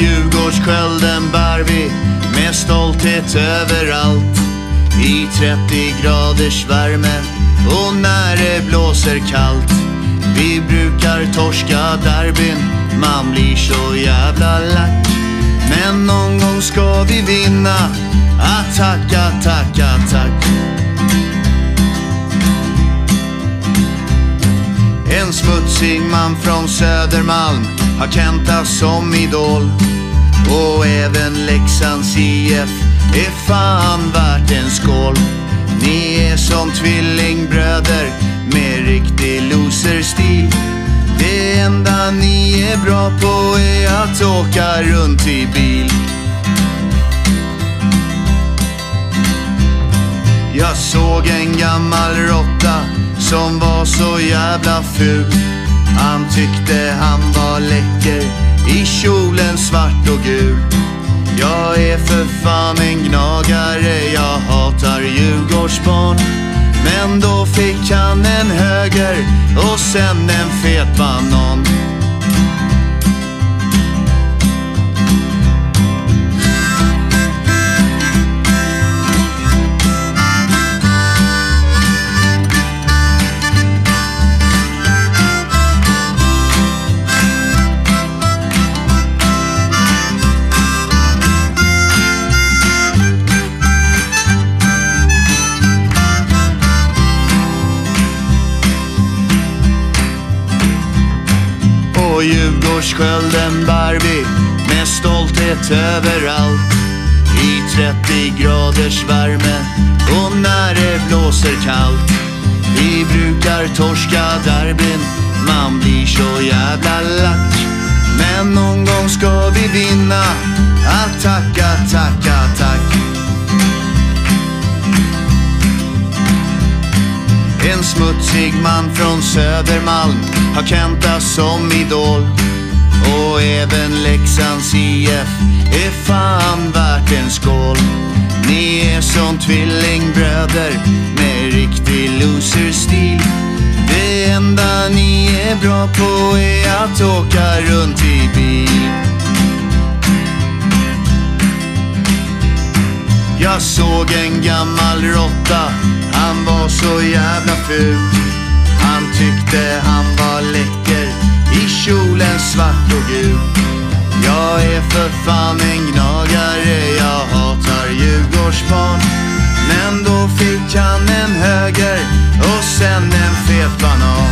Djurgårdsskölden bär vi med stolthet överallt. I 30 graders värme och när det blåser kallt. Vi brukar torska derbyn, man blir så jävla lack. Men någon gång ska vi vinna, attack, attack, attack. En smutsig man från Södermalm har Kenta som idol. Och även Leksands IF är fan värt en skål. Ni är som tvillingbröder med riktig loserstil. Det enda ni är bra på är att åka runt i bil. Jag såg en gammal råtta som var så jävla ful. Han tyckte han var läcker i kjol svart och gul. Jag är för fan en gnagare, jag hatar Djurgårdsbarn. Men då fick han en höger och sen en fet banan. Och Djurgårdsskölden bär vi med stolthet överallt. I 30 graders värme och när det blåser kallt. Vi brukar torska derbyn, man blir så jävla lack. Men någon gång ska vi vinna, attack, attack, attack. En smutsig man från Södermalm har Kenta som idol. Och även Leksands IF är fan värt en skål. Ni är som tvillingbröder med riktig loserstil. Det enda ni är bra på är att åka runt i bil. Jag såg en gammal råtta, han var så jävla ful. Han tyckte han var läcker i kjolen svart och gul. Jag är för fan en gnagare, jag hatar Djurgårdsbarn. Men då fick han en höger och sen en fet banan.